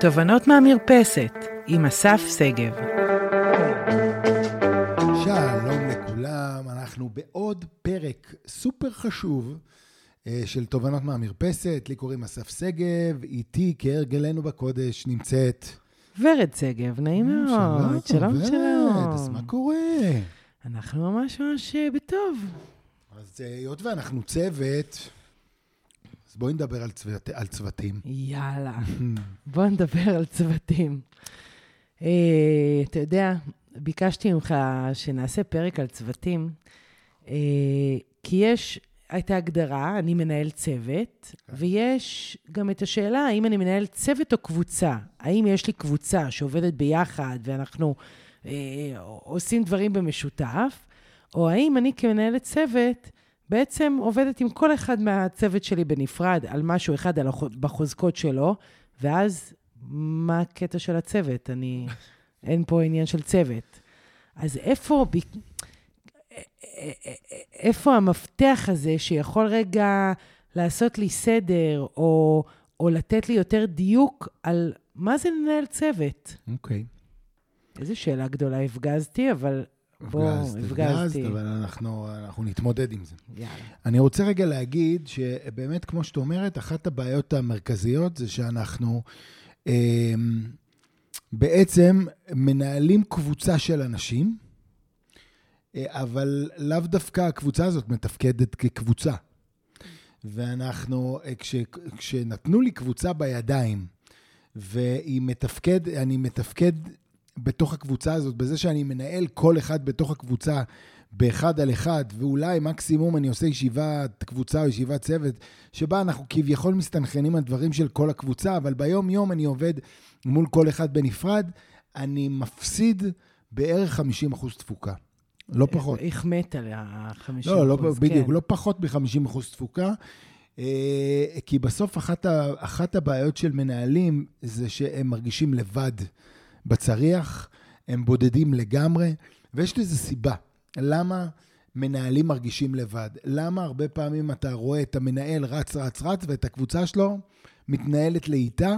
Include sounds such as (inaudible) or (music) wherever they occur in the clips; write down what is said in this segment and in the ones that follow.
תובנות מהמרפסת, עם אסף שגב. שלום לכולם, אנחנו בעוד פרק סופר חשוב אה, של תובנות מהמרפסת. לי קוראים אסף שגב, איתי כהרגלנו בקודש נמצאת... ורד שגב, נעים מאוד. שלום, ורד, שלום. אז מה קורה? אנחנו ממש ממש אה, בטוב. אז אה, היות ואנחנו צוות, אז בואי נדבר על, צוות, על צוותים. יאללה, (laughs) בוא נדבר על צוותים. אה, אתה יודע, ביקשתי ממך שנעשה פרק על צוותים, אה, כי יש את ההגדרה, אני מנהל צוות, ויש גם את השאלה, האם אני מנהל צוות או קבוצה? האם יש לי קבוצה שעובדת ביחד ואנחנו אה, עושים דברים במשותף, או האם אני כמנהלת צוות בעצם עובדת עם כל אחד מהצוות שלי בנפרד על משהו אחד על החוז- בחוזקות שלו, ואז מה הקטע של הצוות? אני... אין פה עניין של צוות. אז איפה, איפה המפתח הזה שיכול רגע לעשות לי סדר, או, או לתת לי יותר דיוק על מה זה לנהל צוות? אוקיי. איזו שאלה גדולה הפגזתי, אבל הפגזתי. הפגזת, אבל אנחנו, אנחנו נתמודד עם זה. יאללה. אני רוצה רגע להגיד שבאמת, כמו שאת אומרת, אחת הבעיות המרכזיות זה שאנחנו אה, בעצם מנהלים קבוצה של אנשים, אה, אבל לאו דווקא הקבוצה הזאת מתפקדת כקבוצה. ואנחנו, אה, כש, כשנתנו לי קבוצה בידיים, והיא מתפקד, אני מתפקד בתוך הקבוצה הזאת, בזה שאני מנהל כל אחד בתוך הקבוצה באחד על אחד, ואולי מקסימום אני עושה ישיבת קבוצה או ישיבת צוות, שבה אנחנו כביכול מסתנכרנים על דברים של כל הקבוצה, אבל ביום-יום אני עובד מול כל אחד בנפרד, אני מפסיד בערך 50% תפוקה. לא פחות. החמאת על ה-50 לא, לא, בדיוק, כן. לא פחות מ-50% תפוקה. אה, כי בסוף אחת, ה, אחת הבעיות של מנהלים זה שהם מרגישים לבד בצריח, הם בודדים לגמרי, ויש לזה סיבה. למה מנהלים מרגישים לבד? למה הרבה פעמים אתה רואה את המנהל רץ, רץ, רץ, ואת הקבוצה שלו מתנהלת לאיטה?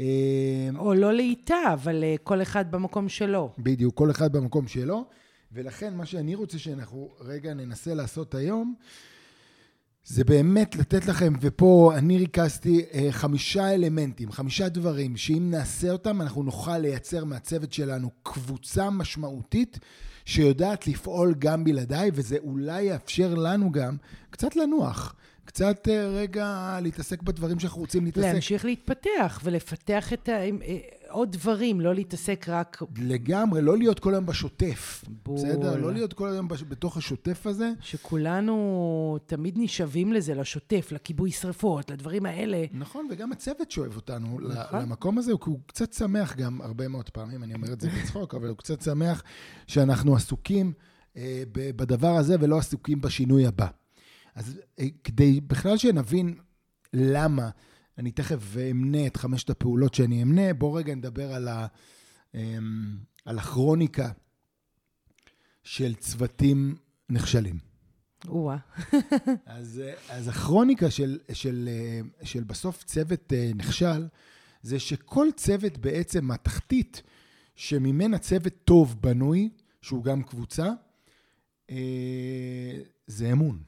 אה, או לא לאיטה, אבל אה, כל אחד במקום שלו. בדיוק, כל אחד במקום שלו. ולכן מה שאני רוצה שאנחנו רגע ננסה לעשות היום, זה באמת לתת לכם, ופה אני ריכזתי אה, חמישה אלמנטים, חמישה דברים, שאם נעשה אותם, אנחנו נוכל לייצר מהצוות שלנו קבוצה משמעותית שיודעת לפעול גם בלעדיי, וזה אולי יאפשר לנו גם קצת לנוח, קצת אה, רגע להתעסק בדברים שאנחנו רוצים להתעסק. להמשיך להתפתח ולפתח את ה... עוד דברים, לא להתעסק רק... לגמרי, לא להיות כל היום בשוטף. בול. בסדר? לא להיות כל היום בש- בתוך השוטף הזה. שכולנו תמיד נשאבים לזה, לשוטף, לכיבוי שרפות, לדברים האלה. נכון, וגם הצוות שואב אותנו נכון. למקום הזה, הוא קצת שמח גם הרבה מאוד פעמים, אני אומר את זה בצחוק, אבל הוא קצת שמח שאנחנו עסוקים אה, בדבר הזה ולא עסוקים בשינוי הבא. אז אה, כדי בכלל שנבין למה, אני תכף אמנה את חמשת הפעולות שאני אמנה, בואו רגע נדבר על, ה, אמ, על הכרוניקה של צוותים נכשלים. או-אה. (laughs) אז, אז הכרוניקה של, של, של בסוף צוות אה, נכשל, זה שכל צוות בעצם, התחתית שממנה צוות טוב בנוי, שהוא גם קבוצה, אה, זה אמון.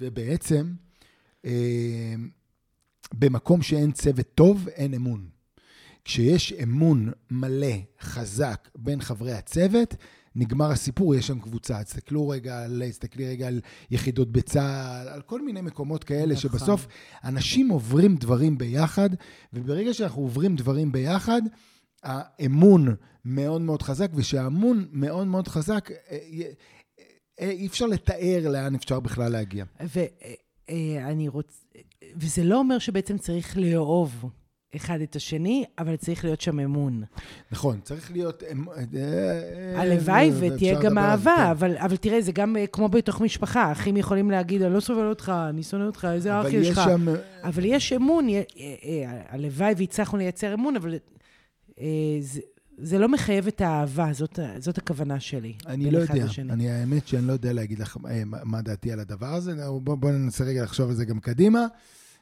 ובעצם, במקום שאין צוות טוב, אין אמון. כשיש אמון מלא, חזק, בין חברי הצוות, נגמר הסיפור, יש שם קבוצה. תסתכלו רגע על, תסתכלי רגע על יחידות בצה"ל, על כל מיני מקומות כאלה, נכון. שבסוף אנשים עוברים דברים ביחד, וברגע שאנחנו עוברים דברים ביחד, האמון מאוד מאוד חזק, וכשהאמון מאוד מאוד חזק, אה, אה, אי אפשר לתאר לאן אפשר בכלל להגיע. ואני רוצ... וזה לא אומר שבעצם צריך לאהוב אחד את השני, אבל צריך להיות שם אמון. נכון, צריך להיות... אמ- אה, הלוואי אה, ותהיה אפשר גם אהבה, כן. אבל, אבל תראה, זה גם אה, כמו בתוך משפחה, אחים יכולים להגיד, אני לא סובל אותך, אני שונא אותך, איזה אח יש לך. שם... אבל יש אמון, אה, אה, הלוואי והצלחנו לייצר אמון, אבל אה, זה, זה לא מחייב את האהבה, זאת, זאת הכוונה שלי. אני לא יודע. אני האמת שאני לא יודע להגיד לך אה, מה דעתי על הדבר הזה, בואו בוא ננסה רגע לחשוב על זה גם קדימה.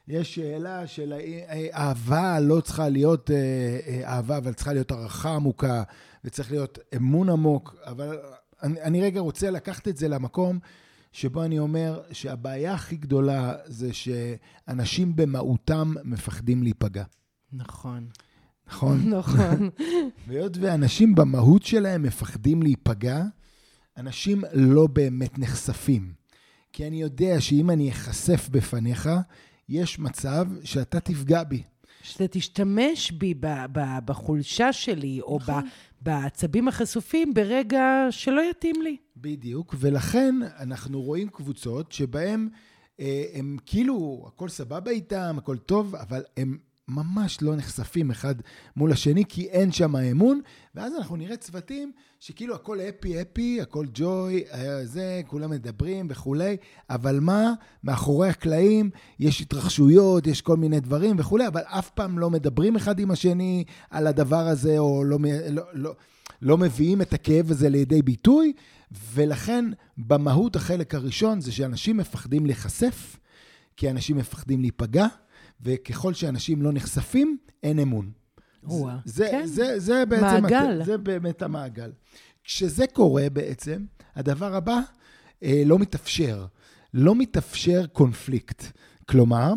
יש שאלה של אה, אהבה לא צריכה להיות אה, אהבה, אבל צריכה להיות הערכה עמוקה, וצריך להיות אמון עמוק, אבל אני, אני רגע רוצה לקחת את זה למקום שבו אני אומר שהבעיה הכי גדולה זה שאנשים במהותם מפחדים להיפגע. נכון. נכון? (laughs) נכון. והיות ואנשים במהות שלהם מפחדים להיפגע, אנשים לא באמת נחשפים. כי אני יודע שאם אני אחשף בפניך, יש מצב שאתה תפגע בי. שאתה תשתמש בי ב- ב- בחולשה שלי, או ב- בעצבים החשופים ברגע שלא יתאים לי. בדיוק, ולכן אנחנו רואים קבוצות שבהן אה, הם כאילו, הכל סבבה איתם, הכל טוב, אבל הם ממש לא נחשפים אחד מול השני, כי אין שם אמון, ואז אנחנו נראה צוותים שכאילו הכל אפי אפי, הכל ג'וי, אה, זה, כולם מדברים וכולי, אבל מה, מאחורי הקלעים יש התרחשויות, יש כל מיני דברים וכולי, אבל אף פעם לא מדברים אחד עם השני על הדבר הזה, או לא, לא, לא, לא מביאים את הכאב הזה לידי ביטוי, ולכן במהות החלק הראשון זה שאנשים מפחדים להיחשף, כי אנשים מפחדים להיפגע. וככל שאנשים לא נחשפים, אין אמון. זה, כן. זה, זה בעצם... מעגל. זה באמת המעגל. כשזה קורה בעצם, הדבר הבא אה, לא מתאפשר. לא מתאפשר קונפליקט. כלומר,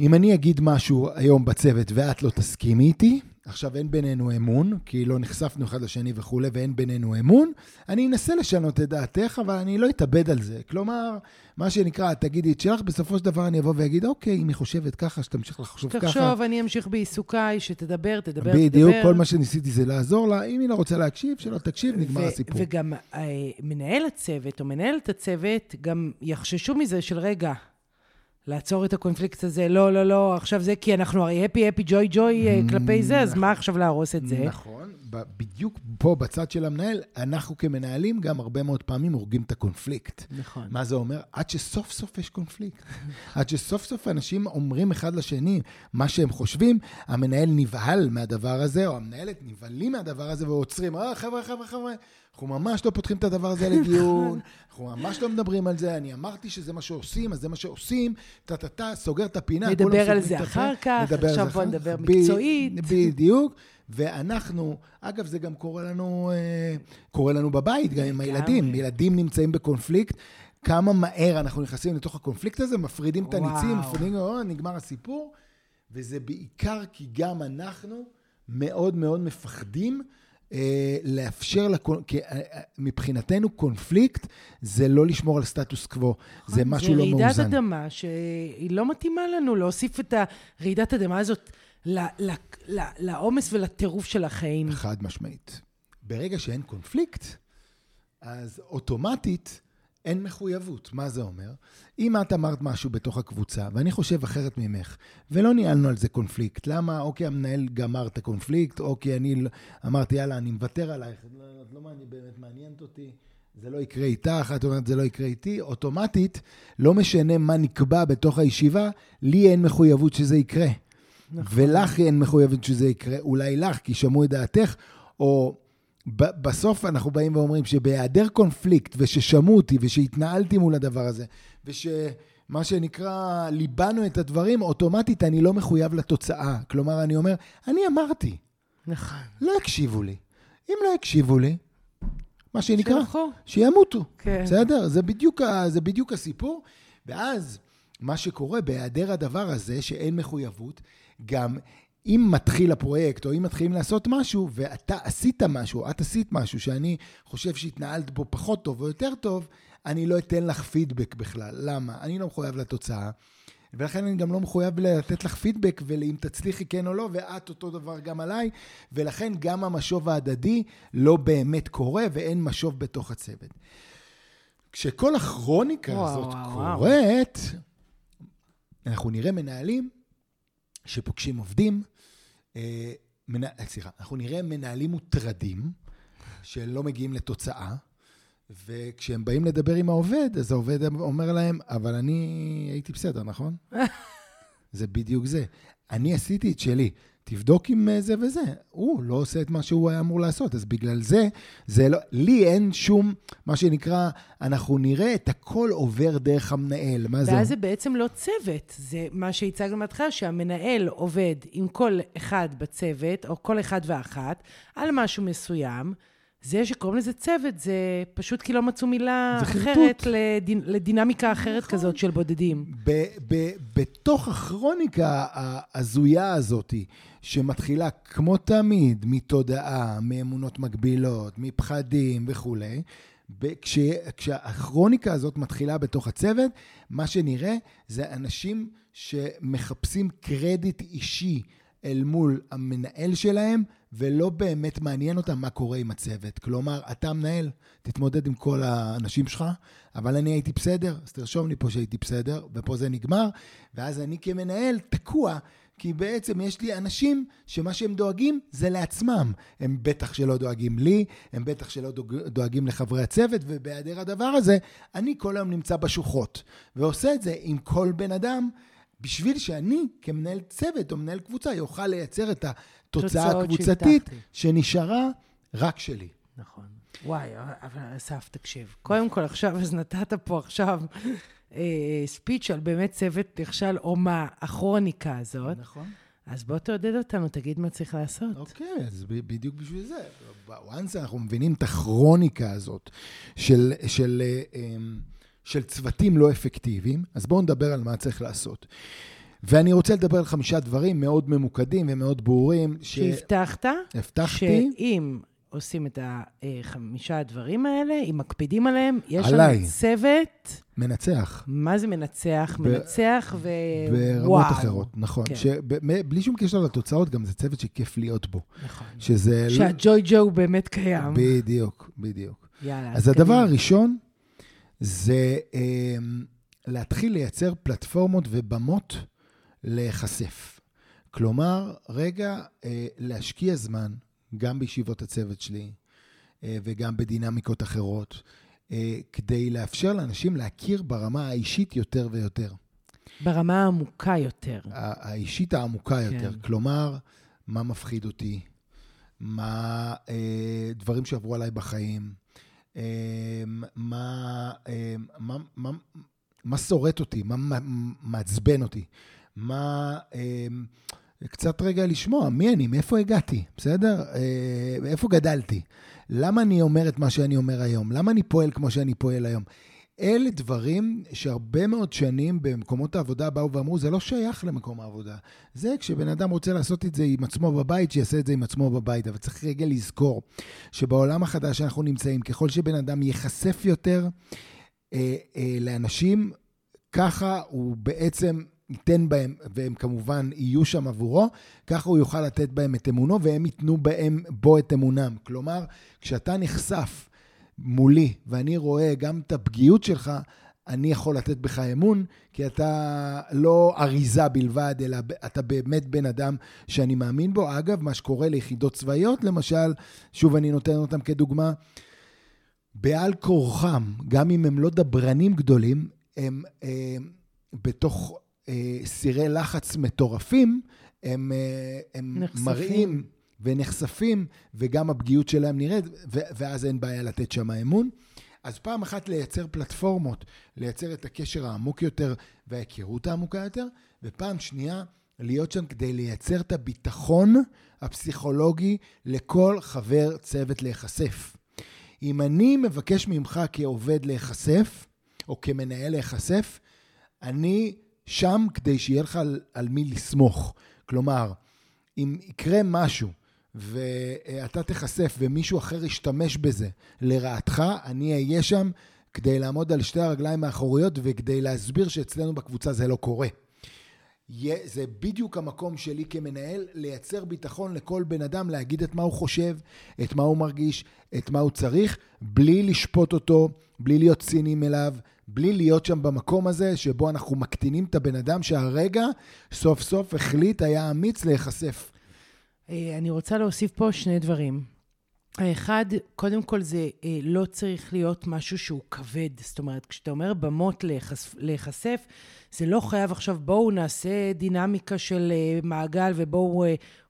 אם אני אגיד משהו היום בצוות ואת לא תסכימי איתי, עכשיו אין בינינו אמון, כי לא נחשפנו אחד לשני וכולי, ואין בינינו אמון, אני אנסה לשנות את דעתך, אבל אני לא אתאבד על זה. כלומר, מה שנקרא, תגידי את שלך, בסופו של דבר אני אבוא ואגיד, אוקיי, אם היא חושבת ככה, שתמשיך לחשוב ככה. תחשוב, אני אמשיך בעיסוקיי, שתדבר, תדבר, בדיוק, תדבר. כל מה שניסיתי זה לעזור לה. אם היא לא רוצה להקשיב, שלא תקשיב, נגמר ו- הסיפור. וגם אה, מנהל הצוות או מנהלת הצוות גם יחששו מזה של רגע, לעצור את הקונפליקט הזה, לא, לא, לא, עכשיו זה כי אנחנו הרי הפי, הפי, ג'וי, ג'וי כלפי זה, אז מה עכשיו להרוס את זה? נכון, בדיוק פה בצד של המנהל, אנחנו כמנהלים גם הרבה מאוד פעמים הורגים את הקונפליקט. נכון. מה זה אומר? עד שסוף סוף יש קונפליקט. עד שסוף סוף אנשים אומרים אחד לשני מה שהם חושבים, המנהל נבהל מהדבר הזה, או המנהלת נבהלים מהדבר הזה ועוצרים, אה, חבר'ה, חבר'ה, חבר'ה, אנחנו ממש לא פותחים את הדבר הזה לדיון, אנחנו ממש לא מדברים על זה, אני אמרתי שזה מה שעושים, אז זה מה שעושים, טה-טה-טה, סוגר את הפינה. נדבר על זה אחר כך, עכשיו בוא נדבר. מקצועית. בדיוק. ואנחנו, אגב, זה גם קורה לנו, אה, קורה לנו בבית, גם עם הילדים. ילדים נמצאים בקונפליקט. כמה מהר אנחנו נכנסים לתוך הקונפליקט הזה, מפרידים את הניצים. מפרידים, נגמר הסיפור. וזה בעיקר כי גם אנחנו מאוד מאוד מפחדים לאפשר, לקונ... כי אה, אה, מבחינתנו קונפליקט זה לא לשמור על סטטוס קוו, זה משהו לא נכון, זה מאוזן. רעידת אדמה שהיא לא מתאימה לנו להוסיף את הרעידת אדמה הזאת לעומס ולטירוף של החיים. חד משמעית. ברגע שאין קונפליקט, אז אוטומטית אין מחויבות. מה זה אומר? אם את אמרת משהו בתוך הקבוצה, ואני חושב אחרת ממך, ולא ניהלנו על זה קונפליקט, למה? אוקיי, המנהל גמר את הקונפליקט, אוקיי, אני ל- אמרתי, יאללה, אני מוותר עלייך, את לא, את לא מעניין, באמת מעניינת אותי, זה לא יקרה איתך, את אומרת, זה לא יקרה איתי, אוטומטית, לא משנה מה נקבע בתוך הישיבה, לי אין מחויבות שזה יקרה. נכון. ולך אין מחויבות שזה יקרה, אולי לך, כי שמעו את דעתך, או בסוף אנחנו באים ואומרים שבהיעדר קונפליקט, וששמעו אותי, ושהתנהלתי מול הדבר הזה, ושמה שנקרא, ליבנו את הדברים, אוטומטית אני לא מחויב לתוצאה. כלומר, אני אומר, אני אמרתי, נכון. לא הקשיבו לי. אם לא הקשיבו לי, מה שנקרא, שילכו. שימותו. כן. בסדר? זה בדיוק, זה בדיוק הסיפור. ואז, מה שקורה בהיעדר הדבר הזה, שאין מחויבות, גם אם מתחיל הפרויקט, או אם מתחילים לעשות משהו, ואתה עשית משהו, את עשית משהו שאני חושב שהתנהלת בו פחות טוב או יותר טוב, אני לא אתן לך פידבק בכלל. למה? אני לא מחויב לתוצאה. ולכן אני גם לא מחויב לתת לך פידבק, ואם תצליחי כן או לא, ואת אותו דבר גם עליי, ולכן גם המשוב ההדדי לא באמת קורה, ואין משוב בתוך הצוות. כשכל הכרוניקה וואו, הזאת וואו, וואו. קורית, אנחנו נראה מנהלים שפוגשים עובדים, סליחה, אנחנו נראה מנהלים מוטרדים שלא מגיעים לתוצאה, וכשהם באים לדבר עם העובד, אז העובד אומר להם, אבל אני הייתי בסדר, נכון? (laughs) זה בדיוק זה. אני עשיתי את שלי. תבדוק עם אה, זה וזה. הוא לא עושה את מה שהוא היה אמור לעשות, אז בגלל זה, זה לא, לי אין שום, מה שנקרא, אנחנו נראה את הכל עובר דרך המנהל. מה זה? ואז זה בעצם לא צוות, זה מה שהצגנו בהתחלה, שהמנהל עובד עם כל אחד בצוות, או כל אחד ואחת, על משהו מסוים. זה שקוראים לזה צוות, זה פשוט כי לא מצאו מילה אחרת לדינ... לדינמיקה אחרת נכון. כזאת של בודדים. ב- ב- בתוך הכרוניקה ההזויה הזאת, שמתחילה כמו תמיד מתודעה, מאמונות מגבילות, מפחדים וכולי, כש, כשהכרוניקה הזאת מתחילה בתוך הצוות, מה שנראה זה אנשים שמחפשים קרדיט אישי אל מול המנהל שלהם, ולא באמת מעניין אותם מה קורה עם הצוות. כלומר, אתה מנהל, תתמודד עם כל האנשים שלך, אבל אני הייתי בסדר, אז תרשום לי פה שהייתי בסדר, ופה זה נגמר, ואז אני כמנהל תקוע. כי בעצם יש לי אנשים שמה שהם דואגים זה לעצמם. הם בטח שלא דואגים לי, הם בטח שלא דואגים לחברי הצוות, ובהיעדר הדבר הזה, אני כל היום נמצא בשוחות. ועושה את זה עם כל בן אדם, בשביל שאני כמנהל צוות או מנהל קבוצה יוכל לייצר את התוצאה הקבוצתית שנשארה רק שלי. נכון. וואי, אבל אסף, תקשיב. קודם כל, עכשיו, אז נתת פה עכשיו ספיץ' אה, על באמת צוות נכשל, או מה, הכרוניקה הזאת. נכון. אז בוא תעודד אותנו, תגיד מה צריך לעשות. אוקיי, okay, אז בדיוק בשביל זה. once אנחנו מבינים את הכרוניקה הזאת של, של, אה, אמ, של צוותים לא אפקטיביים, אז בואו נדבר על מה צריך לעשות. ואני רוצה לדבר על חמישה דברים מאוד ממוקדים ומאוד ברורים. ש... שהבטחת? הבטחתי. שאם עושים את החמישה הדברים האלה, אם מקפידים עליהם, יש לנו צוות... מנצח. מה זה מנצח? ב... מנצח ו... ברמות אחרות, נכון. כן. שבלי שום קשר לתוצאות, גם זה צוות שכיף להיות בו. נכון. שזה... שהג'וי ג'ו באמת קיים. בדיוק, בדיוק. יאללה. אז הדבר הראשון זה אה, להתחיל לייצר פלטפורמות ובמות להיחשף. כלומר, רגע, אה, להשקיע זמן, גם בישיבות הצוות שלי אה, וגם בדינמיקות אחרות, אה, כדי לאפשר לאנשים להכיר ברמה האישית יותר ויותר. ברמה העמוקה יותר. האישית העמוקה כן. יותר. כלומר, מה מפחיד אותי, מה אה, דברים שעברו עליי בחיים, אה, מה, אה, מה, מה, מה שורט אותי, מה מעצבן אותי, מה... אה, קצת רגע לשמוע מי אני, מאיפה הגעתי, בסדר? אה, איפה גדלתי? למה אני אומר את מה שאני אומר היום? למה אני פועל כמו שאני פועל היום? אלה דברים שהרבה מאוד שנים במקומות העבודה באו ואמרו, זה לא שייך למקום העבודה. זה כשבן אדם רוצה לעשות את זה עם עצמו בבית, שיעשה את זה עם עצמו בבית. אבל צריך רגע לזכור שבעולם החדש שאנחנו נמצאים, ככל שבן אדם ייחשף יותר אה, אה, לאנשים, ככה הוא בעצם ייתן בהם, והם כמובן יהיו שם עבורו, ככה הוא יוכל לתת בהם את אמונו, והם ייתנו בהם, בו את אמונם. כלומר, כשאתה נחשף מולי, ואני רואה גם את הפגיעות שלך, אני יכול לתת בך אמון, כי אתה לא אריזה בלבד, אלא אתה באמת בן אדם שאני מאמין בו. אגב, מה שקורה ליחידות צבאיות, למשל, שוב, אני נותן אותם כדוגמה, בעל כורחם, גם אם הם לא דברנים גדולים, הם, הם אה, בתוך אה, סירי לחץ מטורפים, הם, אה, הם מראים ונחשפים, וגם הפגיעות שלהם נראית, ואז אין בעיה לתת שם אמון. אז פעם אחת לייצר פלטפורמות, לייצר את הקשר העמוק יותר וההיכרות העמוקה יותר, ופעם שנייה, להיות שם כדי לייצר את הביטחון הפסיכולוגי לכל חבר צוות להיחשף. אם אני מבקש ממך כעובד להיחשף, או כמנהל להיחשף, אני שם כדי שיהיה לך על, על מי לסמוך. כלומר, אם יקרה משהו ואתה תיחשף ומישהו אחר ישתמש בזה לרעתך, אני אהיה שם כדי לעמוד על שתי הרגליים האחוריות וכדי להסביר שאצלנו בקבוצה זה לא קורה. זה בדיוק המקום שלי כמנהל, לייצר ביטחון לכל בן אדם, להגיד את מה הוא חושב, את מה הוא מרגיש, את מה הוא צריך, בלי לשפוט אותו, בלי להיות ציניים אליו, בלי להיות שם במקום הזה שבו אנחנו מקטינים את הבן אדם שהרגע סוף סוף החליט, היה אמיץ להיחשף. אה, אני רוצה להוסיף פה שני דברים. האחד, קודם כל זה אה, לא צריך להיות משהו שהוא כבד. זאת אומרת, כשאתה אומר במות להיחשף, להיחשף זה לא חייב עכשיו בואו נעשה דינמיקה של אה, מעגל ובואו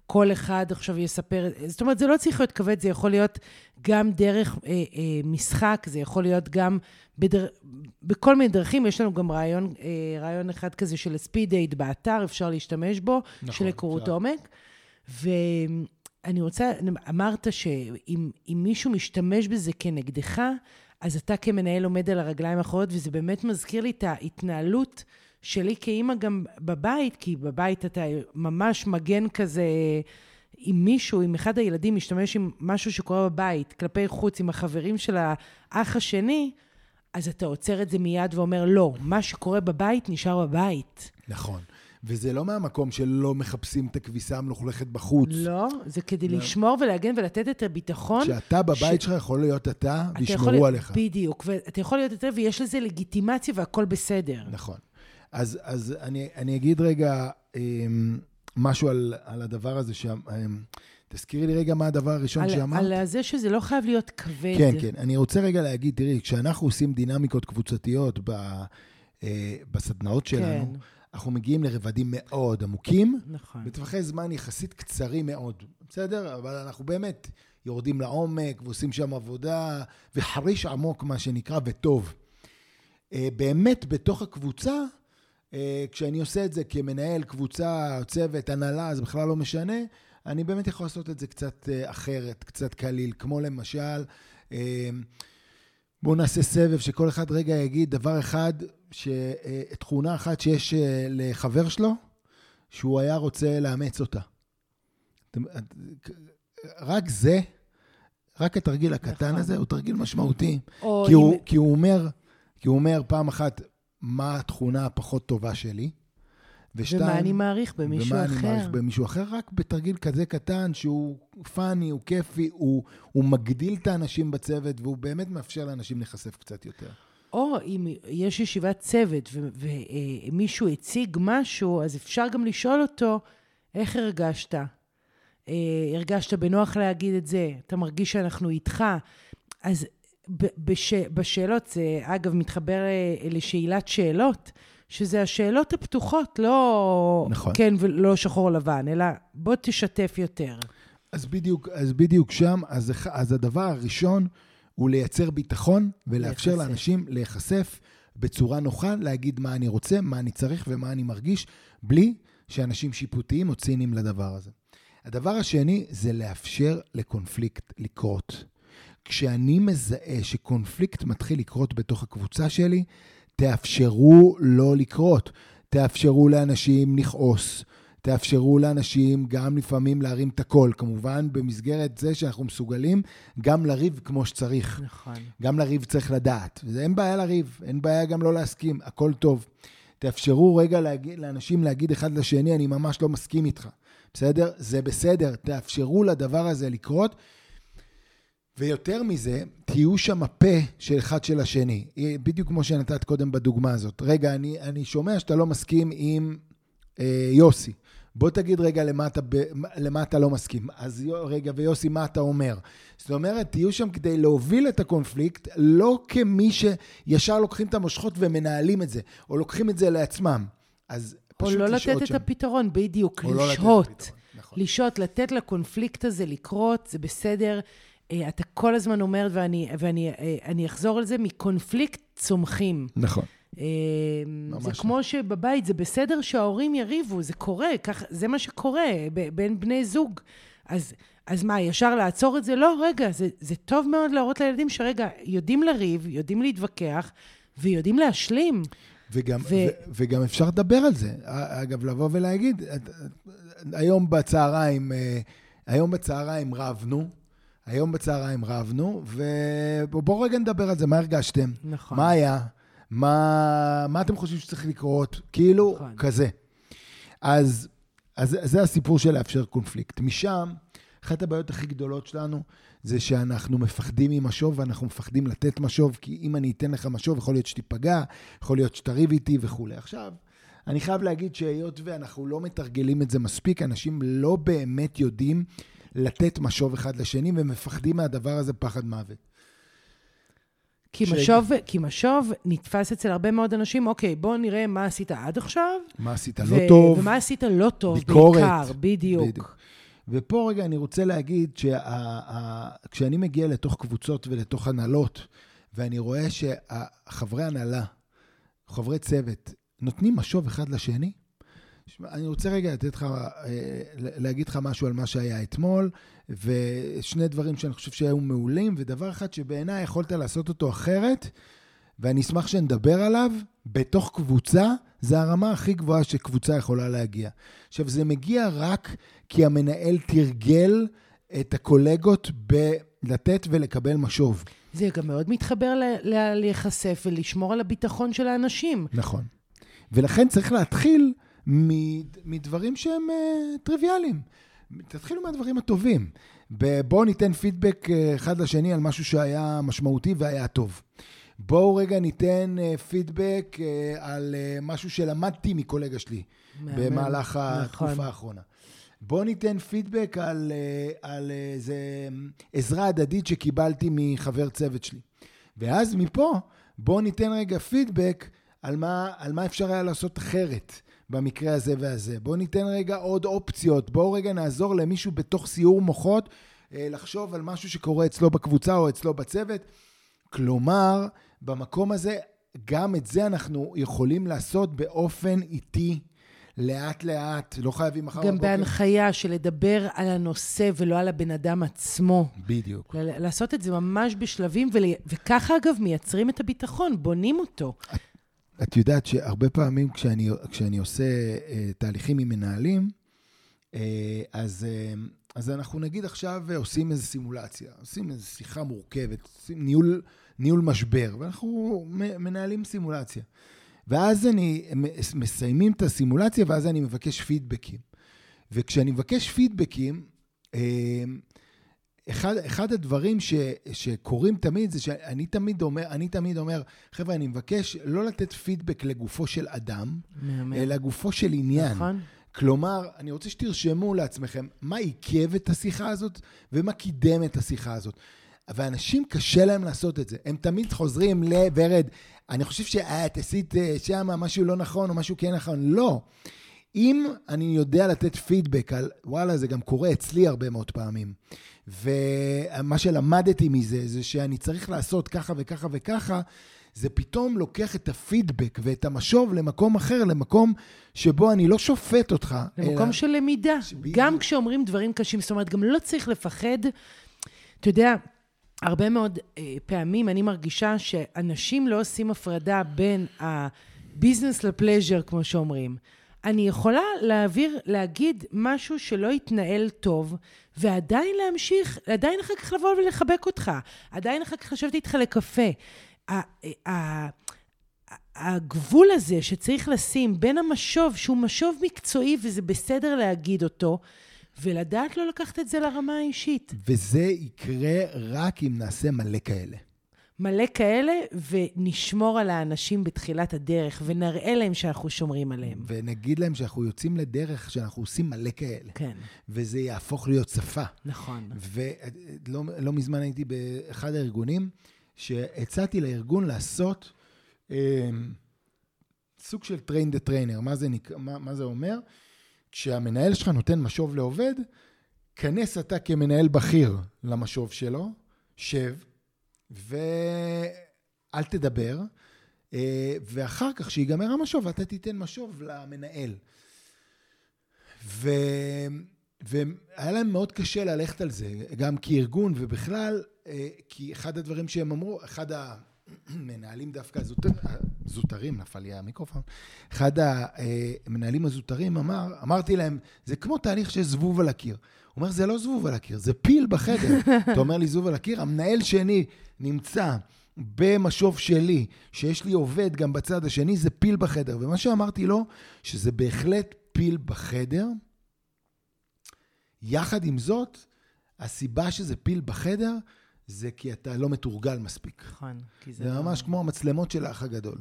כל אחד עכשיו יספר, זאת אומרת, זה לא צריך להיות כבד, זה יכול להיות גם דרך אה, אה, משחק, זה יכול להיות גם בדר... בכל מיני דרכים. יש לנו גם רעיון, אה, רעיון אחד כזה של הספיד דייט באתר, אפשר להשתמש בו, נכון, של היכרות עומק. ואני רוצה, אמרת שאם מישהו משתמש בזה כנגדך, אז אתה כמנהל עומד על הרגליים האחוריות, וזה באמת מזכיר לי את ההתנהלות שלי כאימא גם בבית, כי בבית אתה ממש מגן כזה, אם מישהו, אם אחד הילדים משתמש עם משהו שקורה בבית, כלפי חוץ, עם החברים של האח השני, אז אתה עוצר את זה מיד ואומר, לא, מה שקורה בבית נשאר בבית. נכון. וזה לא מהמקום שלא מחפשים את הכביסה המלוכלכת בחוץ. לא, זה כדי לא. לשמור ולהגן ולתת את הביטחון. שאתה בבית ש... שלך יכול להיות אתה, וישמרו יכול... עליך. בדיוק, ואתה יכול להיות אתה, ויש לזה לגיטימציה והכל בסדר. נכון. אז, אז אני, אני אגיד רגע אמ, משהו על, על הדבר הזה, ש... אמ, תזכירי לי רגע מה הדבר הראשון על, שאמרת. על זה שזה לא חייב להיות כבד. כן, כן. אני רוצה רגע להגיד, תראי, כשאנחנו עושים דינמיקות קבוצתיות ב, אה, בסדנאות שלנו, כן. אנחנו מגיעים לרבדים מאוד עמוקים, נכון. בטווחי זמן יחסית קצרים מאוד, בסדר? אבל אנחנו באמת יורדים לעומק ועושים שם עבודה, וחריש עמוק, מה שנקרא, וטוב. אה, באמת, בתוך הקבוצה, כשאני עושה את זה כמנהל קבוצה, צוות, הנהלה, זה בכלל לא משנה, אני באמת יכול לעשות את זה קצת אה, אחרת, קצת קליל, כמו למשל, בואו נעשה סבב שכל אחד רגע יגיד דבר אחד, ש... תכונה אחת שיש לחבר שלו, שהוא היה רוצה לאמץ אותה. רק זה, רק התרגיל הקטן נכון. הזה הוא תרגיל משמעותי. כי, אם... הוא, כי הוא אומר, כי הוא אומר פעם אחת, מה התכונה הפחות טובה שלי, ושתיים... ומה אני מעריך במישהו ומה אחר. ומה אני מעריך במישהו אחר, רק בתרגיל כזה קטן, שהוא פאני, הוא כיפי, הוא, הוא מגדיל את האנשים בצוות, והוא באמת מאפשר לאנשים להיחשף קצת יותר. או אם יש ישיבת צוות ומישהו הציג משהו, אז אפשר גם לשאול אותו, איך הרגשת? אה, הרגשת בנוח להגיד את זה? אתה מרגיש שאנחנו איתך? אז בש, בשאלות, זה אגב מתחבר אה, לשאלת שאלות, שזה השאלות הפתוחות, לא נכון. כן ולא שחור לבן, אלא בוא תשתף יותר. אז בדיוק, אז בדיוק שם, אז, אז הדבר הראשון הוא לייצר ביטחון ולאפשר להיחשף. לאנשים להיחשף בצורה נוחה, להגיד מה אני רוצה, מה אני צריך ומה אני מרגיש, בלי שאנשים שיפוטיים או ציניים לדבר הזה. הדבר השני זה לאפשר לקונפליקט לקרות. כשאני מזהה שקונפליקט מתחיל לקרות בתוך הקבוצה שלי, תאפשרו לא לקרות. תאפשרו לאנשים לכעוס. תאפשרו לאנשים גם לפעמים להרים את הקול, כמובן במסגרת זה שאנחנו מסוגלים גם לריב כמו שצריך. נכון. גם לריב צריך לדעת. אין בעיה לריב, אין בעיה גם לא להסכים, הכל טוב. תאפשרו רגע להגיד, לאנשים להגיד אחד לשני, אני ממש לא מסכים איתך. בסדר? זה בסדר, תאפשרו לדבר הזה לקרות. ויותר מזה, תהיו שם הפה של אחד של השני. בדיוק כמו שנתת קודם בדוגמה הזאת. רגע, אני, אני שומע שאתה לא מסכים עם אה, יוסי. בוא תגיד רגע למה אתה, למה אתה לא מסכים. אז רגע, ויוסי, מה אתה אומר? זאת אומרת, תהיו שם כדי להוביל את הקונפליקט, לא כמי שישר לוקחים את המושכות ומנהלים את זה, או לוקחים את זה לעצמם. אז פשוט לשהות שם. או לא לתת את הפתרון, בדיוק, לשהות. לא לתת נכון. לשהות, לתת לקונפליקט הזה לקרות, זה בסדר. אה, אתה כל הזמן אומר, ואני, ואני אה, אחזור על זה, מקונפליקט צומחים. נכון. אה, זה כמו שבבית, זה בסדר שההורים יריבו, זה קורה, כך, זה מה שקורה בין בני זוג. אז, אז מה, ישר לעצור את זה? לא, רגע, זה, זה טוב מאוד להראות לילדים שרגע, יודעים לריב, יודעים להתווכח, ויודעים להשלים. וגם, ו... ו- וגם אפשר לדבר על זה. אגב, לבוא ולהגיד, היום בצהריים, היום בצהריים רבנו, היום בצהריים רבנו, ובואו רגע נדבר על זה, מה הרגשתם? נכון. מה היה? מה, מה אתם חושבים שצריך לקרות? כאילו, נכון. כזה. אז, אז זה הסיפור של לאפשר קונפליקט. משם, אחת הבעיות הכי גדולות שלנו זה שאנחנו מפחדים ממשוב ואנחנו מפחדים לתת משוב, כי אם אני אתן לך משוב, יכול להיות שתיפגע, יכול להיות שתריב איתי וכולי. עכשיו, אני חייב להגיד שהיות ואנחנו לא מתרגלים את זה מספיק, אנשים לא באמת יודעים לתת משוב אחד לשני, ומפחדים מהדבר הזה פחד מוות. כי משוב, כי משוב נתפס אצל הרבה מאוד אנשים, אוקיי, בוא נראה מה עשית עד עכשיו. מה עשית לא טוב. ומה עשית לא טוב, ביקורת, בעיקר, בדיוק. בדיוק. ופה רגע אני רוצה להגיד שכשאני מגיע לתוך קבוצות ולתוך הנהלות, ואני רואה שחברי הנהלה, חברי צוות, נותנים משוב אחד לשני, אני רוצה רגע לתת לך, אה, להגיד לך משהו על מה שהיה אתמול, ושני דברים שאני חושב שהיו מעולים, ודבר אחד שבעיניי יכולת לעשות אותו אחרת, ואני אשמח שנדבר עליו, בתוך קבוצה, זה הרמה הכי גבוהה שקבוצה יכולה להגיע. עכשיו, זה מגיע רק כי המנהל תרגל את הקולגות בלתת ולקבל משוב. זה גם מאוד מתחבר להיחשף ולשמור על הביטחון של האנשים. נכון. ולכן צריך להתחיל מדברים שהם uh, טריוויאליים. תתחילו מהדברים הטובים. בואו ניתן פידבק uh, אחד לשני על משהו שהיה משמעותי והיה טוב. בואו רגע ניתן uh, פידבק על משהו שלמדתי מקולגה שלי מאמן. במהלך נכון. התקופה האחרונה. בואו ניתן פידבק על, על איזה עזרה הדדית שקיבלתי מחבר צוות שלי. ואז מפה, בואו ניתן רגע פידבק על מה, על מה אפשר היה לעשות אחרת. במקרה הזה והזה. בואו ניתן רגע עוד אופציות. בואו רגע נעזור למישהו בתוך סיור מוחות אה, לחשוב על משהו שקורה אצלו בקבוצה או אצלו בצוות. כלומר, במקום הזה, גם את זה אנחנו יכולים לעשות באופן איטי. לאט לאט, לא חייבים מחר בבוקר. גם בהנחיה של לדבר על הנושא ולא על הבן אדם עצמו. בדיוק. לעשות את זה ממש בשלבים, ול... וככה אגב מייצרים את הביטחון, בונים אותו. את יודעת שהרבה פעמים כשאני, כשאני עושה uh, תהליכים עם מנהלים, uh, אז, uh, אז אנחנו נגיד עכשיו עושים איזו סימולציה, עושים איזו שיחה מורכבת, עושים ניהול, ניהול משבר, ואנחנו מנהלים סימולציה. ואז אני, מסיימים את הסימולציה, ואז אני מבקש פידבקים. וכשאני מבקש פידבקים, uh, אחד, אחד הדברים ש, שקורים תמיד זה שאני תמיד אומר, אני תמיד אומר, חבר'ה, אני מבקש לא לתת פידבק לגופו של אדם, מאמן. אלא לגופו של עניין. נכון. כלומר, אני רוצה שתרשמו לעצמכם מה עיכב את השיחה הזאת ומה קידם את השיחה הזאת. ואנשים קשה להם לעשות את זה. הם תמיד חוזרים לוורד, אני חושב שאת עשית אה, שם משהו לא נכון או משהו כן נכון. לא. אם אני יודע לתת פידבק על, וואלה, זה גם קורה אצלי הרבה מאוד פעמים. ומה שלמדתי מזה, זה שאני צריך לעשות ככה וככה וככה, זה פתאום לוקח את הפידבק ואת המשוב למקום אחר, למקום שבו אני לא שופט אותך. למקום אלא... של למידה. שבידי... גם כשאומרים דברים קשים, זאת אומרת, גם לא צריך לפחד. אתה יודע, הרבה מאוד אה, פעמים אני מרגישה שאנשים לא עושים הפרדה בין הביזנס לפלז'ר, כמו שאומרים. אני יכולה להעביר, להגיד משהו שלא יתנהל טוב, ועדיין להמשיך, עדיין אחר כך לבוא ולחבק אותך, עדיין אחר כך לשבת איתך לקפה. הגבול הזה שצריך לשים בין המשוב, שהוא משוב מקצועי וזה בסדר להגיד אותו, ולדעת לא לקחת את זה לרמה האישית. וזה יקרה רק אם נעשה מלא כאלה. מלא כאלה, ונשמור על האנשים בתחילת הדרך, ונראה להם שאנחנו שומרים עליהם. ונגיד להם שאנחנו יוצאים לדרך, שאנחנו עושים מלא כאלה. כן. וזה יהפוך להיות שפה. נכון. ולא לא מזמן הייתי באחד הארגונים, שהצעתי לארגון לעשות אה, סוג של train the trainer. מה זה, מה, מה זה אומר? כשהמנהל שלך נותן משוב לעובד, כנס אתה כמנהל בכיר למשוב שלו, שב, ואל תדבר, אה, ואחר כך, שיגמר המשוב, אתה תיתן משוב למנהל. ו... והיה להם מאוד קשה ללכת על זה, גם כארגון ובכלל, אה, כי אחד הדברים שהם אמרו, אחד המנהלים דווקא הזוטר, הזוטרים, נפל לי המיקרופון, אחד המנהלים הזוטרים אמר, אמרתי להם, זה כמו תהליך של זבוב על הקיר. הוא אומר, זה לא זבוב על הקיר, זה פיל בחדר. (laughs) אתה אומר לי זבוב על הקיר? המנהל שני נמצא במשוב שלי, שיש לי עובד גם בצד השני, זה פיל בחדר. ומה שאמרתי לו, שזה בהחלט פיל בחדר. יחד עם זאת, הסיבה שזה פיל בחדר, זה כי אתה לא מתורגל מספיק. נכון. זה, זה ממש לא... כמו המצלמות של האח הגדול.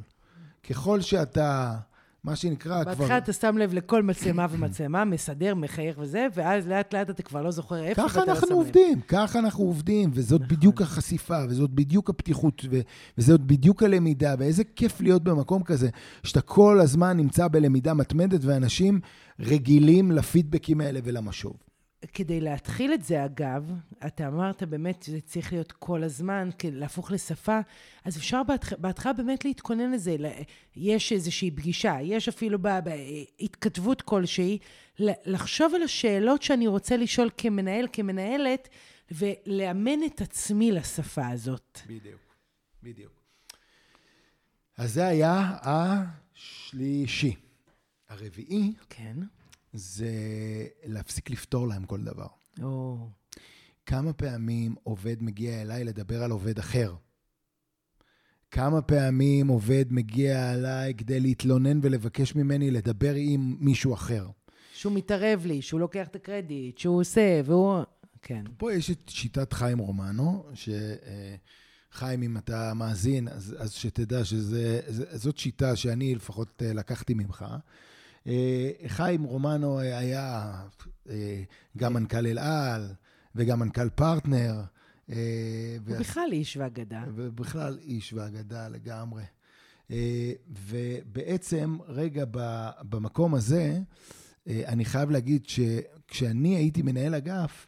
ככל שאתה מה שנקרא כבר... בהתחלה אתה שם לב לכל מצלמה ומצלמה, מסדר, מחייך וזה, ואז לאט לאט אתה כבר לא זוכר איפה, ואתה לא שם לב. ככה אנחנו עובדים, ככה אנחנו עובדים, וזאת נכון. בדיוק החשיפה, וזאת בדיוק הפתיחות, ו- וזאת בדיוק הלמידה, ואיזה כיף להיות במקום כזה, שאתה כל הזמן נמצא בלמידה מתמדת, ואנשים רגילים לפידבקים האלה ולמשוב. כדי להתחיל את זה, אגב, אתה אמרת באמת שזה צריך להיות כל הזמן, להפוך לשפה, אז אפשר בהתחלה באמת להתכונן לזה. יש איזושהי פגישה, יש אפילו בהתכתבות כלשהי, לחשוב על השאלות שאני רוצה לשאול כמנהל, כמנהלת, ולאמן את עצמי לשפה הזאת. בדיוק, בדיוק. אז זה היה השלישי. הרביעי, כן. זה להפסיק לפתור להם כל דבר. או... כמה פעמים עובד מגיע אליי לדבר על עובד אחר? כמה פעמים עובד מגיע אליי כדי להתלונן ולבקש ממני לדבר עם מישהו אחר? שהוא מתערב לי, שהוא לוקח את הקרדיט, שהוא עושה, והוא... כן. פה יש את שיטת חיים רומנו, שחיים, אם אתה מאזין, אז, אז שתדע שזאת שיטה שאני לפחות אה, לקחתי ממך. אה, חיים רומנו היה אה, גם מנכ"ל אל על וגם מנכ"ל פרטנר. הוא בכלל איש ואגדה. ובכלל איש ואגדה לגמרי. ובעצם, רגע, במקום הזה, אני חייב להגיד שכשאני הייתי מנהל אגף,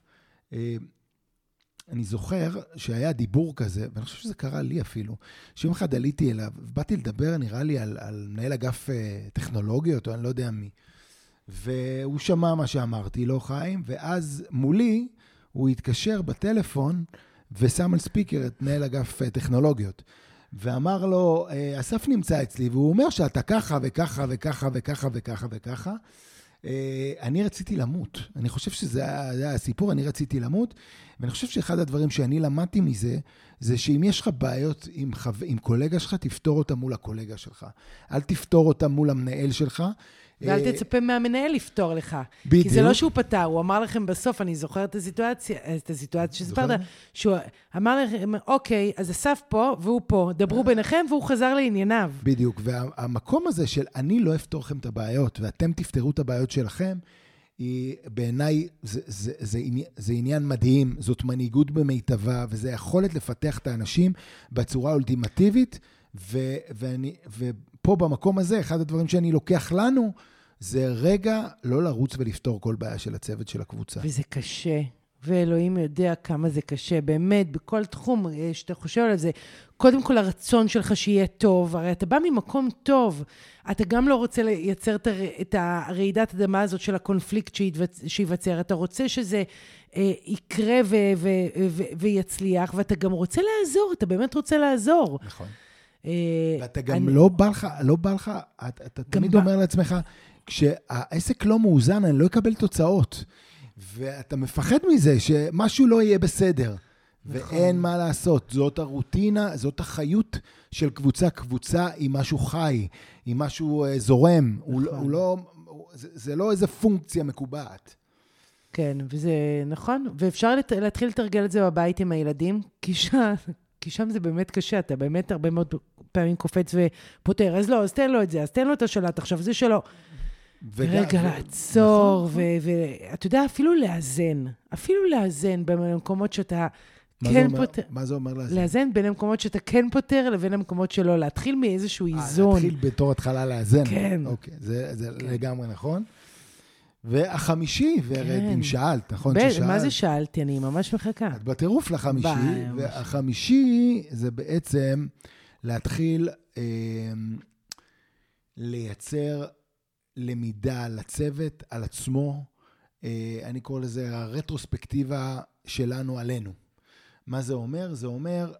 אני זוכר שהיה דיבור כזה, ואני חושב שזה קרה לי אפילו, שיום אחד עליתי אליו, ובאתי לדבר, נראה לי, על, על מנהל אגף uh, טכנולוגיות, או אני לא יודע מי. והוא שמע מה שאמרתי לו, חיים, ואז מולי, הוא התקשר בטלפון ושם על ספיקר את מנהל אגף uh, טכנולוגיות. ואמר לו, אה, אסף נמצא אצלי, והוא אומר שאתה ככה וככה וככה וככה וככה וככה. אה, אני רציתי למות. אני חושב שזה היה הסיפור, אני רציתי למות. ואני חושב שאחד הדברים שאני למדתי מזה, זה שאם יש לך בעיות עם, חו... עם קולגה שלך, תפתור אותה מול הקולגה שלך. אל תפתור אותה מול המנהל שלך. ואל אה, תצפה מהמנהל לפתור לך. בדיוק. כי זה לא שהוא פתר, הוא אמר לכם בסוף, אני זוכר את הסיטואציה, את הסיטואציה שסיפרת, שהוא אמר לכם, אוקיי, אז אסף פה והוא פה, דברו ביניכם, והוא חזר לענייניו. בדיוק, והמקום הזה של אני לא אפתור לכם את הבעיות, ואתם תפתרו את הבעיות שלכם, היא בעיניי, זה, זה, זה, זה עניין מדהים, זאת מנהיגות במיטבה, וזה יכולת לפתח את האנשים בצורה אולטימטיבית, ו, ואני, ופה במקום הזה, אחד הדברים שאני לוקח לנו, זה רגע לא לרוץ ולפתור כל בעיה של הצוות של הקבוצה. וזה קשה. ואלוהים יודע כמה זה קשה, באמת, בכל תחום אה, שאתה חושב על זה. קודם כל, הרצון שלך שיהיה טוב, הרי אתה בא ממקום טוב, אתה גם לא רוצה לייצר את הרעידת אדמה הזאת של הקונפליקט שייווצר, אתה רוצה שזה אה, יקרה ו- ו- ו- ויצליח, ואתה גם רוצה לעזור, אתה באמת רוצה לעזור. נכון. אה, ואתה גם אני... לא בא לך, לא בא לך, אתה, אתה תמיד בא... אומר לעצמך, כשהעסק לא מאוזן, אני לא אקבל תוצאות. ואתה מפחד מזה שמשהו לא יהיה בסדר. נכון. ואין מה לעשות, זאת הרוטינה, זאת החיות של קבוצה. קבוצה היא משהו חי, היא משהו uh, זורם. נכון. הוא, הוא לא, זה, זה לא איזה פונקציה מקובעת. כן, וזה נכון, ואפשר לת, להתחיל לתרגל את זה בבית עם הילדים, כי שם, כי שם זה באמת קשה, אתה באמת הרבה מאוד פעמים קופץ ופותר, אז לא, אז תן לו את זה, אז תן לו את השלט, עכשיו זה שלו. רגע, לעצור, נכון. ואתה יודע, אפילו לאזן, אפילו לאזן במקומות שאתה כן פותר. מה זה אומר לאזן? לאזן בין המקומות שאתה כן פותר לבין המקומות שלא, להתחיל מאיזשהו אה, איזון. להתחיל בתור התחלה לאזן. כן. אוקיי, זה, זה כן. לגמרי נכון. והחמישי, ורד, כן. אם שאלת, נכון ב- ששאלת? מה זה שאלתי? אני ממש מחכה. את בטירוף לחמישי, ביי, והחמישי זה בעצם להתחיל אה, לייצר למידה לצוות, על עצמו. אה, אני קורא לזה הרטרוספקטיבה שלנו עלינו. מה זה אומר? זה אומר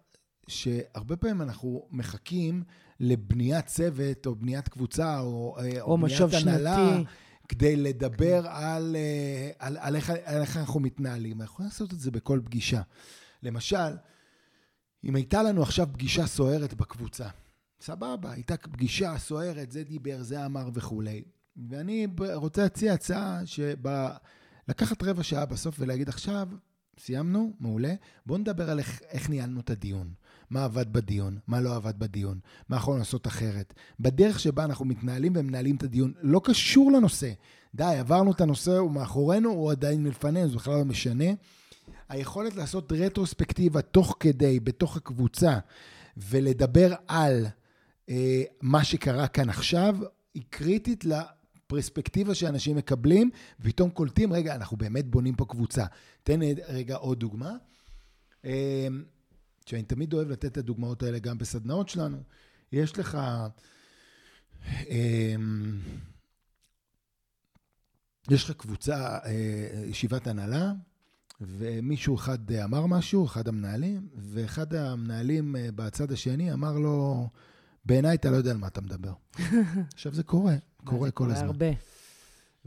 שהרבה פעמים אנחנו מחכים לבניית צוות, או בניית קבוצה, או, אה, או, או בניית הנהלה, שנתי. כדי לדבר על, אה, על, על, איך, על איך אנחנו מתנהלים. אנחנו יכולים לעשות את זה בכל פגישה. למשל, אם הייתה לנו עכשיו פגישה סוערת בקבוצה, סבבה, הייתה פגישה סוערת, זה דיבר, זה אמר וכולי. ואני רוצה להציע הצעה לקחת רבע שעה בסוף ולהגיד עכשיו, סיימנו, מעולה, בואו נדבר על איך, איך ניהלנו את הדיון. מה עבד בדיון, מה לא עבד בדיון, מה יכולנו לעשות אחרת. בדרך שבה אנחנו מתנהלים ומנהלים את הדיון, לא קשור לנושא. די, עברנו את הנושא, הוא מאחורינו, הוא עדיין מלפנינו, זה בכלל לא משנה. היכולת לעשות רטרוספקטיבה תוך כדי, בתוך הקבוצה, ולדבר על אה, מה שקרה כאן עכשיו, היא קריטית הפרספקטיבה שאנשים מקבלים, ופתאום קולטים, רגע, אנחנו באמת בונים פה קבוצה. תן רגע עוד דוגמה. אה, שאני תמיד אוהב לתת את הדוגמאות האלה גם בסדנאות שלנו. יש לך... אה, יש לך קבוצה, ישיבת הנהלה, ומישהו אחד אמר משהו, אחד המנהלים, ואחד המנהלים בצד השני אמר לו, בעיניי אתה לא יודע על מה אתה מדבר. (laughs) עכשיו, זה קורה, קורה כל הזמן. הרבה.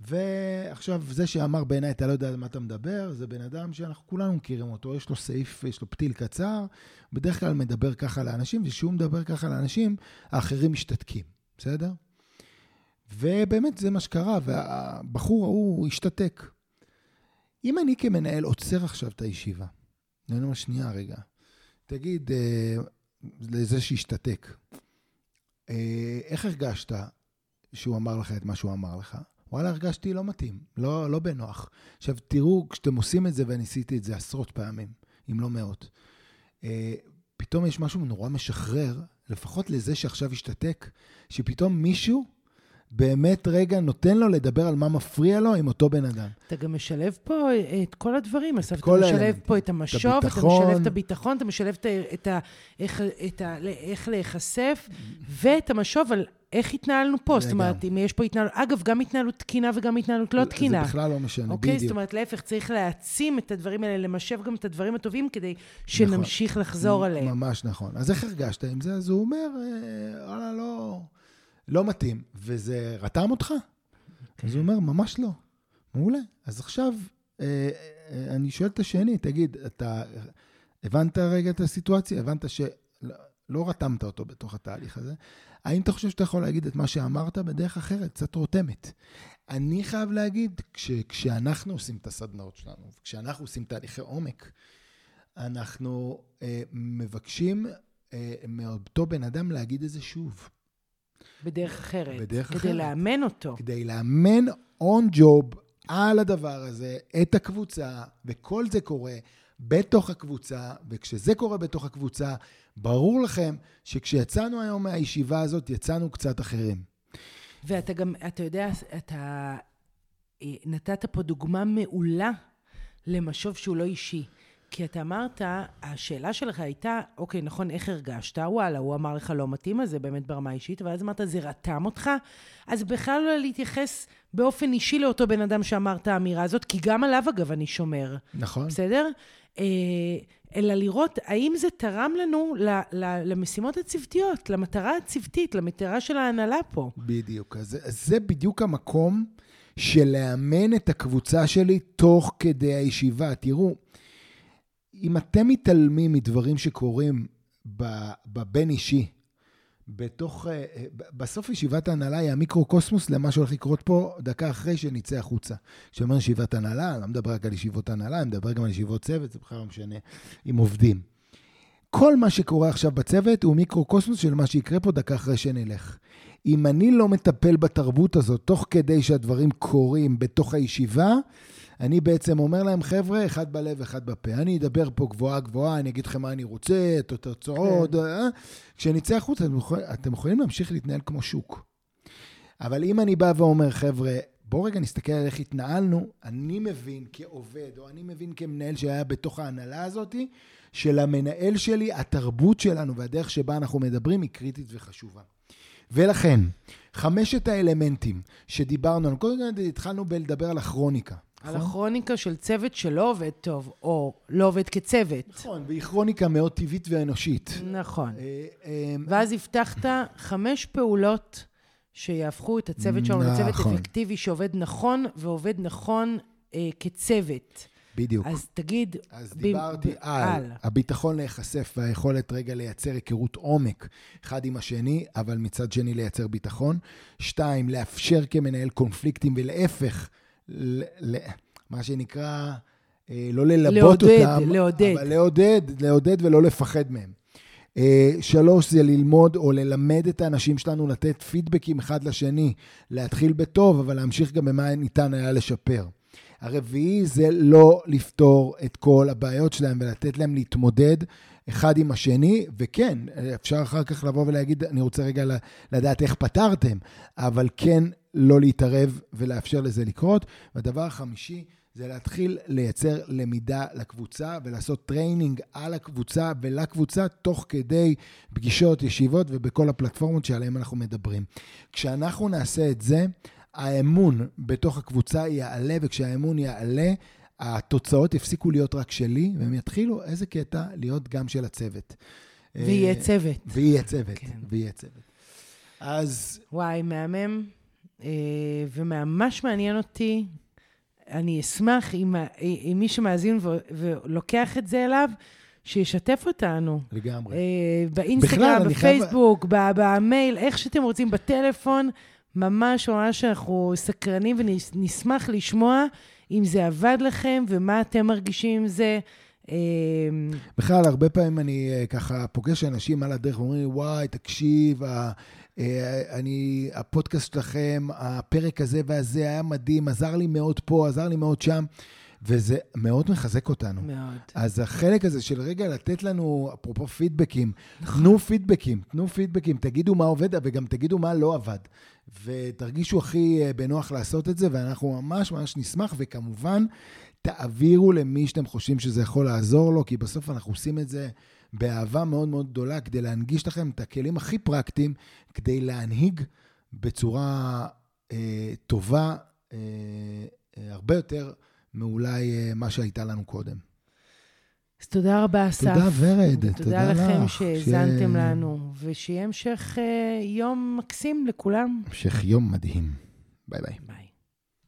ועכשיו, זה שאמר בעיניי אתה לא יודע על מה אתה מדבר, זה בן אדם שאנחנו כולנו מכירים אותו, יש לו סעיף, יש לו פתיל קצר, בדרך כלל מדבר ככה לאנשים, וכשהוא מדבר ככה לאנשים, האחרים משתתקים, בסדר? ובאמת זה מה שקרה, והבחור ההוא השתתק. אם אני כמנהל עוצר עכשיו את הישיבה, אני אומר, שנייה רגע, תגיד אה, לזה שהשתתק, אה, איך הרגשת שהוא אמר לך את מה שהוא אמר לך? וואלה, הרגשתי לא מתאים, לא, לא בנוח. עכשיו, תראו, כשאתם עושים את זה, ואני עשיתי את זה עשרות פעמים, אם לא מאות, אה, פתאום יש משהו נורא משחרר, לפחות לזה שעכשיו השתתק, שפתאום מישהו באמת רגע נותן לו לדבר על מה מפריע לו עם אותו בן אדם. אתה גם משלב פה את כל הדברים, אסף. אתה משלב האלמנט. פה את המשוב, את אתה משלב את הביטחון, אתה משלב את, את, ה, איך, את ה, איך להיחשף, ואת המשוב על איך התנהלנו פה. זאת אומרת, אם יש פה התנהלות, אגב, גם התנהלות תקינה וגם התנהלות לא תקינה. זה בכלל לא משנה, אוקיי? בדיוק. זאת אומרת, להפך, צריך להעצים את הדברים האלה, למשב גם את הדברים הטובים, כדי שנמשיך נכון. לחזור עליהם. ממש נכון. אז איך הרגשת עם זה? אז הוא אומר, אה, וואלה, לא... לא מתאים, וזה רתם אותך? כן. אז הוא אומר, ממש לא. מעולה. אז עכשיו, אה, אה, אני שואל את השני, תגיד, אתה הבנת רגע את הסיטואציה? הבנת שלא לא רתמת אותו בתוך התהליך הזה? האם אתה חושב שאתה יכול להגיד את מה שאמרת בדרך אחרת, קצת רותמת? אני חייב להגיד, כש, כשאנחנו עושים את הסדנאות שלנו, כשאנחנו עושים תהליכי עומק, אנחנו אה, מבקשים אה, מאותו בן אדם להגיד את זה שוב. בדרך אחרת. בדרך כדי אחרת. כדי לאמן אותו. כדי לאמן און ג'וב על הדבר הזה, את הקבוצה, וכל זה קורה בתוך הקבוצה, וכשזה קורה בתוך הקבוצה, ברור לכם שכשיצאנו היום מהישיבה הזאת, יצאנו קצת אחרים. ואתה גם, אתה יודע, אתה אה, נתת פה דוגמה מעולה למשוב שהוא לא אישי. כי אתה אמרת, השאלה שלך הייתה, אוקיי, נכון, איך הרגשת? וואלה, הוא אמר לך לא מתאים, אז זה באמת ברמה אישית, ואז אמרת, זה רתם אותך? אז בכלל לא להתייחס באופן אישי לאותו בן אדם שאמר את האמירה הזאת, כי גם עליו, אגב, אני שומר. נכון. בסדר? אה, אלא לראות האם זה תרם לנו למשימות הצוותיות, למטרה הצוותית, למטרה של ההנהלה פה. בדיוק. אז זה בדיוק המקום של לאמן את הקבוצה שלי תוך כדי הישיבה. תראו, אם אתם מתעלמים מדברים שקורים בבין אישי, בתוך, אה, אה, בסוף ישיבת ההנהלה היא המיקרו-קוסמוס למה שהולך לקרות פה דקה אחרי שנצא החוצה. כשאומר ישיבת הנהלה, אני לא מדבר רק על ישיבות הנהלה, אני מדבר גם על ישיבות צוות, זה בכלל לא משנה, עם עובדים. כל מה שקורה עכשיו בצוות הוא מיקרו-קוסמוס של מה שיקרה פה דקה אחרי שנלך. אם אני לא מטפל בתרבות הזאת תוך כדי שהדברים קורים בתוך הישיבה, אני בעצם אומר להם, חבר'ה, אחד בלב, אחד בפה. אני אדבר פה גבוהה גבוהה, אני אגיד לכם מה אני רוצה, את התוצאות. כן. אה? כשנצא החוצה, אתם, יכול, אתם יכולים להמשיך להתנהל כמו שוק. אבל אם אני בא ואומר, חבר'ה, בואו רגע נסתכל על איך התנהלנו, אני מבין כעובד, או אני מבין כמנהל שהיה בתוך ההנהלה הזאת, שלמנהל שלי, התרבות שלנו והדרך שבה אנחנו מדברים היא קריטית וחשובה. ולכן, חמשת האלמנטים שדיברנו קודם כל התחלנו בלדבר על הכרוניקה. על נכון? הכרוניקה של צוות שלא עובד טוב, או לא עובד כצוות. נכון, והיא כרוניקה מאוד טבעית ואנושית. נכון. אה, אה, ואז הבטחת חמש פעולות שיהפכו את הצוות שלנו נכון. לצוות אפקטיבי שעובד נכון, ועובד נכון אה, כצוות. בדיוק. אז תגיד... אז דיברתי ב- על, על הביטחון להיחשף והיכולת רגע לייצר היכרות עומק אחד עם השני, אבל מצד שני לייצר ביטחון. שתיים, לאפשר כמנהל קונפליקטים, ולהפך, ל, מה שנקרא, אה, לא ללבות לעודד, אותם, לעודד. אבל לעודד, לעודד ולא לפחד מהם. אה, שלוש, זה ללמוד או ללמד את האנשים שלנו לתת פידבקים אחד לשני, להתחיל בטוב, אבל להמשיך גם במה ניתן היה לשפר. הרביעי זה לא לפתור את כל הבעיות שלהם ולתת להם להתמודד אחד עם השני, וכן, אפשר אחר כך לבוא ולהגיד, אני רוצה רגע לדעת איך פתרתם, אבל כן לא להתערב ולאפשר לזה לקרות. והדבר החמישי, זה להתחיל לייצר למידה לקבוצה ולעשות training על הקבוצה ולקבוצה תוך כדי פגישות, ישיבות ובכל הפלטפורמות שעליהן אנחנו מדברים. כשאנחנו נעשה את זה, האמון בתוך הקבוצה יעלה, וכשהאמון יעלה, התוצאות יפסיקו להיות רק שלי, והם יתחילו, איזה קטע, להיות גם של הצוות. ויהיה צוות. ויהיה צוות, כן. ויהיה צוות. אז וואי, מהמם, וממש מעניין אותי. אני אשמח אם, אם מי שמאזין ו- ולוקח את זה אליו, שישתף אותנו. לגמרי. אה, באינסטגרם, חייב- בפייסבוק, ב- במייל, איך שאתם רוצים, בטלפון. ממש ממש אנחנו סקרנים ונשמח לשמוע אם זה עבד לכם ומה אתם מרגישים עם זה. אה, בכלל, הרבה פעמים אני אה, ככה פוגש אנשים על הדרך ואומרים לי, וואי, תקשיב, אה, אני, הפודקאסט שלכם, הפרק הזה והזה היה מדהים, עזר לי מאוד פה, עזר לי מאוד שם, וזה מאוד מחזק אותנו. מאוד. אז החלק הזה של רגע לתת לנו, אפרופו פידבקים, תנו פידבקים, תנו פידבקים, תגידו מה עובד וגם תגידו מה לא עבד. ותרגישו הכי אה, בנוח לעשות את זה, ואנחנו ממש ממש נשמח, וכמובן, תעבירו למי שאתם חושבים שזה יכול לעזור לו, כי בסוף אנחנו עושים את זה באהבה מאוד מאוד גדולה, כדי להנגיש לכם את הכלים הכי פרקטיים, כדי להנהיג בצורה אה, טובה, אה, אה, הרבה יותר מאולי אה, מה שהייתה לנו קודם. אז תודה רבה, אסף. תודה, ורד. תודה לכם לך. שהאזנתם ש- לנו, ושיהיה המשך אה, יום מקסים לכולם. המשך יום מדהים. ביי ביי. ביי.